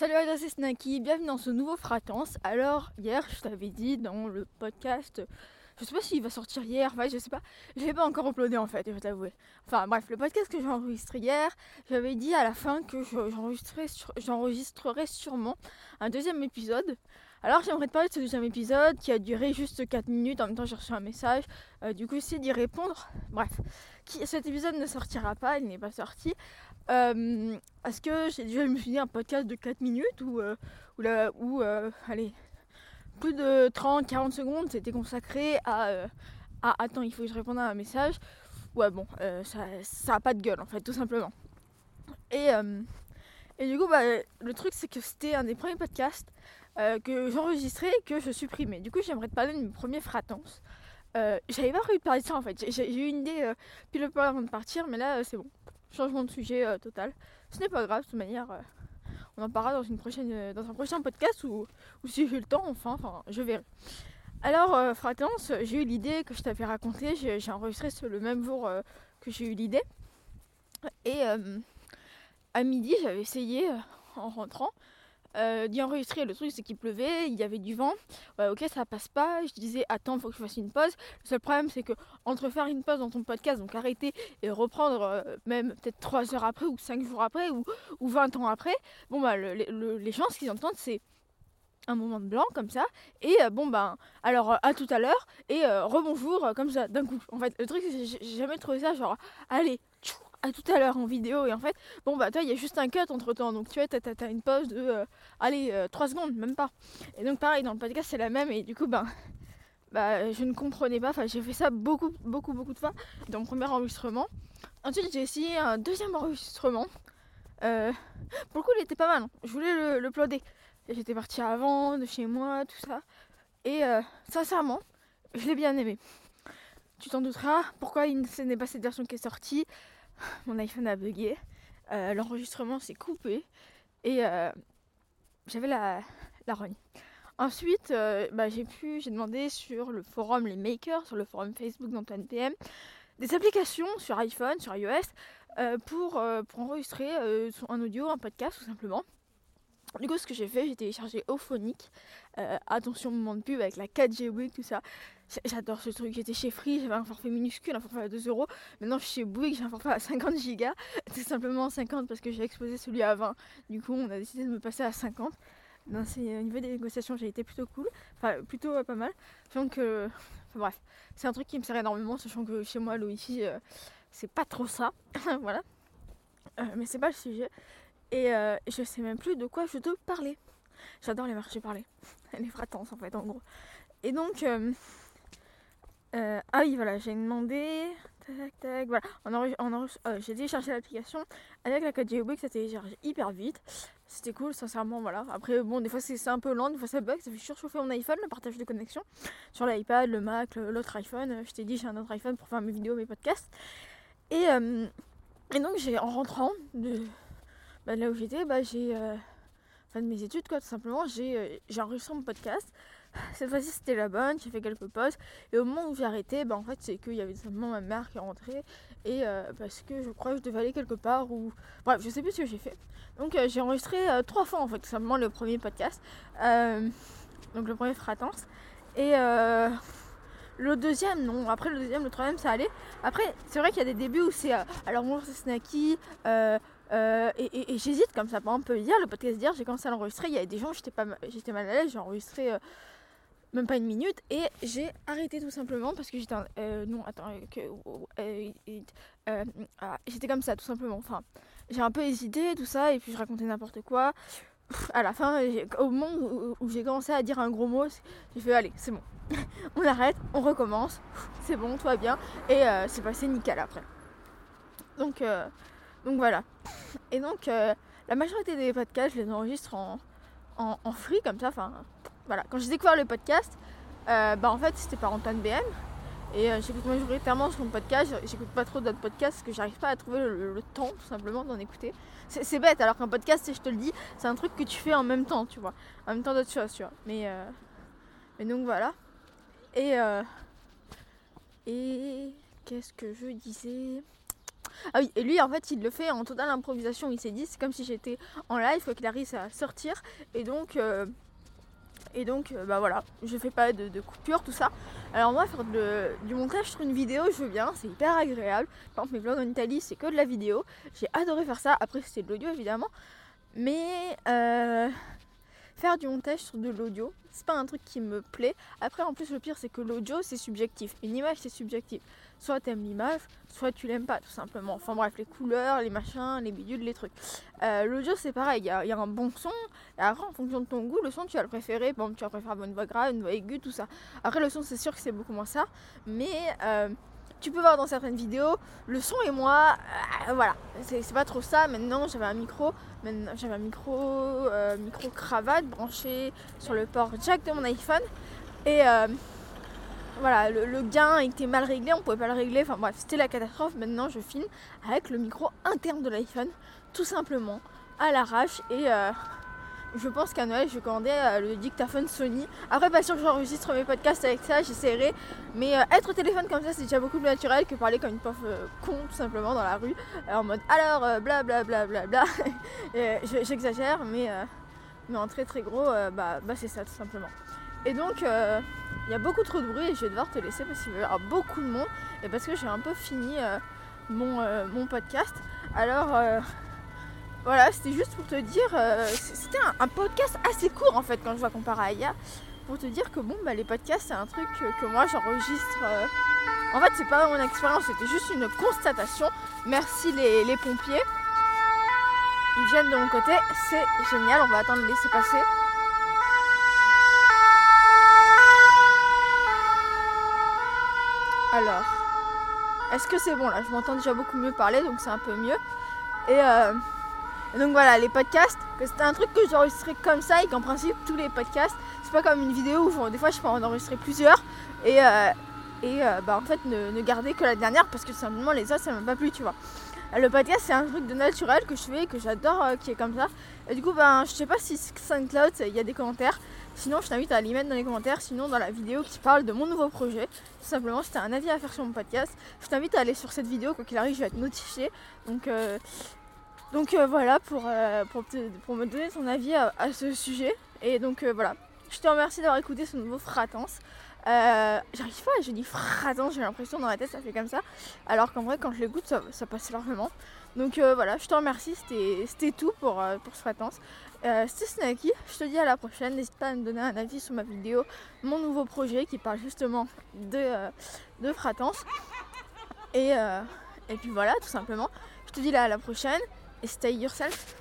Salut à c'est Snacky, bienvenue dans ce nouveau Fratance. Alors, hier, je t'avais dit dans le podcast, je sais pas s'il va sortir hier, enfin, je sais pas, je l'ai pas encore uploadé en fait, je vais t'avouer. Enfin, bref, le podcast que j'ai enregistré hier, j'avais dit à la fin que j'enregistrerais sûrement un deuxième épisode. Alors, j'aimerais te parler de ce deuxième épisode qui a duré juste 4 minutes, en même temps, j'ai reçu un message, euh, du coup, essayer d'y répondre. Bref, cet épisode ne sortira pas, il n'est pas sorti. Euh, parce que j'ai déjà, dit, un podcast de 4 minutes où, euh, où, euh, allez, plus de 30-40 secondes c'était consacré à, à, Attends, il faut que je réponde à un message. Ouais, bon, ça, ça a pas de gueule en fait, tout simplement. Et, et du coup, bah, le truc, c'est que c'était un des premiers podcasts que j'enregistrais et que je supprimais. Du coup, j'aimerais te parler de mes premiers fratance. J'avais pas prévu de parler de ça en fait. J'ai eu une idée pile le avant de partir, mais là, c'est bon. Changement de sujet euh, total. Ce n'est pas grave, de toute manière. Euh, on en parlera dans, une prochaine, euh, dans un prochain podcast ou, si j'ai le temps, enfin, enfin, je verrai. Alors, Fratance, j'ai eu l'idée que je t'avais raconté. J'ai enregistré le même jour que j'ai eu l'idée. Et à midi, j'avais essayé en rentrant euh, d'y enregistrer. Le truc, c'est qu'il pleuvait, il y avait du vent. Ok, ça passe pas. Je disais, attends, faut que je fasse une pause. Le seul problème, c'est que entre faire une pause dans ton podcast, donc arrêter et reprendre euh, même peut-être 3 heures après, ou 5 jours après, ou, ou 20 ans après, bon, bah, les gens, ce qu'ils entendent, c'est un moment de blanc comme ça et euh, bon ben alors à tout à l'heure et rebonjour comme ça d'un coup en fait le truc c'est j'ai jamais trouvé ça genre allez à tout à l'heure en vidéo et en fait bon bah toi il y a juste un cut entre temps. Donc tu vois t'as, as, une pause de euh, allez 3 euh, secondes même pas. Et donc pareil dans le podcast c'est la même et du coup ben bah je ne comprenais pas. Enfin j'ai fait ça beaucoup beaucoup beaucoup de fois dans mon premier enregistrement. Ensuite j'ai essayé un deuxième enregistrement. Euh, pour le coup il était pas mal hein. je voulais le, le j'étais partie avant de chez moi tout ça. Et sincèrement je l'ai bien aimé. Tu t'en douteras pourquoi ce n'est pas cette version qui est sortie? mon iPhone a bugué, euh, l'enregistrement s'est coupé et euh, j'avais la, la rogne. Ensuite, euh, bah, j'ai pu, j'ai demandé sur le forum Les Makers, sur le forum Facebook d'Antoine PM, des applications sur iPhone, sur iOS, pour, enregistrer un audio, un podcast tout simplement. Du coup, ce que j'ai fait, j'ai téléchargé Ophonic. Attention, moment de pub avec la 4G Bouygues, tout ça. J'adore ce truc. J'étais chez Free, j'avais un forfait minuscule, un forfait à 2 euros. Maintenant, je suis chez Bouygues, j'ai un forfait à 50 gigas. C'est simplement 50 parce que j'ai exposé celui à 20. Du coup, on a décidé de me passer à 50. au niveau des négociations, j'ai été plutôt cool. Enfin, plutôt euh, pas mal. Donc, euh, bref, c'est un truc qui me sert énormément, sachant que chez moi, l'eau ici, c'est pas trop ça. voilà. mais c'est pas le sujet. Et euh, je sais même plus de quoi je te parler. J'adore les marchés parler. les fratances en fait en gros. Et donc euh, euh, ah oui voilà j'ai demandé tac tac voilà en j'ai téléchargé l'application avec la 4G que ça télécharge hyper vite. C'était cool sincèrement voilà. Après bon des fois c'est un peu lent, des fois ça bug, ça fait surchauffer mon iPhone le partage de connexion sur l'iPad, le Mac, l'autre iPhone. Je t'ai dit j'ai un autre iPhone pour faire mes vidéos, mes podcasts. Et, et donc j'ai en rentrant de bah, là où j'étais, bah, j'ai. Euh, enfin, de mes études, quoi, tout simplement, euh, j'ai enregistré mon podcast. Cette fois-ci, c'était la bonne, j'ai fait quelques pauses. Et au moment où j'ai arrêté, bah, en fait, c'est qu'il y avait simplement ma mère qui est rentrée. Et euh, parce que je crois que je devais aller quelque part ou. Bref, je sais plus ce que j'ai fait. Donc, j'ai enregistré trois fois, en fait, simplement, le premier podcast. donc, le premier Fratance. Et. Le deuxième, non. Après, le deuxième, le troisième, ça allait. Après, c'est vrai qu'il y a des débuts où c'est. alors, moi, c'est Snacky. Euh, et, j'hésite comme ça. Par exemple, hier, le podcast d'hier, j'ai commencé à l'enregistrer. Il y avait des gens, j'étais, pas, j'étais mal à l'aise. J'ai enregistré euh, même pas une minute. Et j'ai arrêté tout simplement parce que j'étais. Euh, non, attends. Ah, j'étais comme ça, tout simplement. Enfin, j'ai un peu hésité, tout ça. Et puis je racontais n'importe quoi. à la fin, au moment où, j'ai commencé à dire un gros mot, j'ai fait allez, c'est bon. on arrête, on recommence. C'est bon, tout va bien. Et c'est passé nickel après. Donc. Donc voilà. Et donc euh, la majorité des podcasts, je les enregistre en, en, free comme ça. Enfin voilà. Quand j'ai découvert le podcast, euh, bah en fait c'était par Antoine BM. Et euh, j'écoute majoritairement son podcast. J'écoute pas trop d'autres podcasts parce que j'arrive pas à trouver le, temps tout simplement d'en écouter. C'est bête alors qu'un podcast, je te le dis, c'est un truc que tu fais en même temps, tu vois. En même temps d'autres choses, tu vois. Mais, mais donc voilà. Et, et qu'est-ce que je disais? Ah oui, et lui en fait il le fait en totale improvisation. Il s'est dit c'est comme si j'étais en live, faut qu'il arrive à sortir. Et donc, euh, et donc euh, bah voilà, je fais pas de, coupure, tout ça. Alors moi faire du montage sur une vidéo je veux bien, c'est hyper agréable. Par exemple mes vlogs en Italie c'est que de la vidéo. J'ai adoré faire ça, après c'était de l'audio évidemment. Mais euh, faire du montage sur de l'audio, c'est pas un truc qui me plaît. Après, en plus, le pire, c'est que l'audio, c'est subjectif. Une image, c'est subjectif. Soit t'aimes l'image, soit tu l'aimes pas, tout simplement. Enfin bref, les couleurs, les machins, les bidules, les trucs. Euh, l'audio, c'est pareil. Il y, a un bon son. Et après, en fonction de ton goût, le son, tu vas le préférer. Bon, tu vas préférer une voix grave, une voix aiguë, tout ça. Après, le son, c'est sûr que c'est beaucoup moins ça. Mais. Euh, tu peux voir dans certaines vidéos, le son et moi, euh, voilà, c'est pas trop ça. Maintenant, j'avais un micro, j'avais un micro, euh, micro cravate branché sur le port jack de mon iPhone. Et euh, voilà, le, gain était mal réglé, on pouvait pas le régler. Enfin bref, c'était la catastrophe. Maintenant, je filme avec le micro interne de l'iPhone, tout simplement, à l'arrache. Et je pense qu'à Noël, je vais euh, le dictaphone Sony. Après, pas sûr que j'enregistre mes podcasts avec ça, j'essaierai. Mais euh, être au téléphone comme ça, c'est déjà beaucoup plus naturel que parler comme une pauvre euh, con, tout simplement, dans la rue. en mode alors, blablabla. Bla, bla, bla, J'exagère, mais, mais en très très gros, bah, bah c'est ça, tout simplement. Et donc, il y a beaucoup trop de bruit et je vais devoir te laisser parce qu'il va y avoir beaucoup de monde. Et parce que j'ai un peu fini mon, mon podcast. Alors voilà, c'était juste pour te dire, euh, c'était un, podcast assez court en fait quand je vois comparé à hier, pour te dire que bon, bah, les podcasts c'est un truc que, moi j'enregistre. Euh, en fait, c'est pas mon expérience, c'était juste une constatation. Merci les, les, pompiers. Ils viennent de mon côté, c'est génial, on va attendre de laisser passer. Alors, est-ce que c'est bon là? Je m'entends déjà beaucoup mieux parler, donc c'est un peu mieux. Et euh, donc voilà, les podcasts, c'était un truc que j'enregistrais comme ça et qu'en principe tous les podcasts, c'est pas comme une vidéo où des fois je peux en enregistrer plusieurs et, euh, et euh, bah, en fait ne, garder que la dernière parce que simplement les autres ça m'a pas plu, tu vois. Le podcast c'est un truc de naturel que je fais que j'adore euh, qui est comme ça. Et du coup, ben, je sais pas si SoundCloud il y a des commentaires. Sinon, je t'invite à les mettre dans les commentaires. Sinon, dans la vidéo qui parle de mon nouveau projet, tout simplement, si tu un avis à faire sur mon podcast, je t'invite à aller sur cette vidéo. Quoi qu'il arrive, je vais être notifié. Donc, donc euh, voilà pour, euh, pour, me donner ton avis à, ce sujet. Et donc euh, voilà, je te remercie d'avoir écouté ce nouveau Fratance. J'arrive pas, je dis Fratance, j'ai l'impression dans la tête ça fait comme ça. Alors qu'en vrai quand je l'écoute ça, ça, passe largement. Donc voilà, je te remercie, c'était tout pour, pour ce Fratance. c'était Snacky, je te dis à la prochaine. N'hésite pas à me donner un avis sur ma vidéo, mon nouveau projet qui parle justement de, de Fratance. Et, et puis voilà, tout simplement. Je te dis là à la prochaine. stay yourself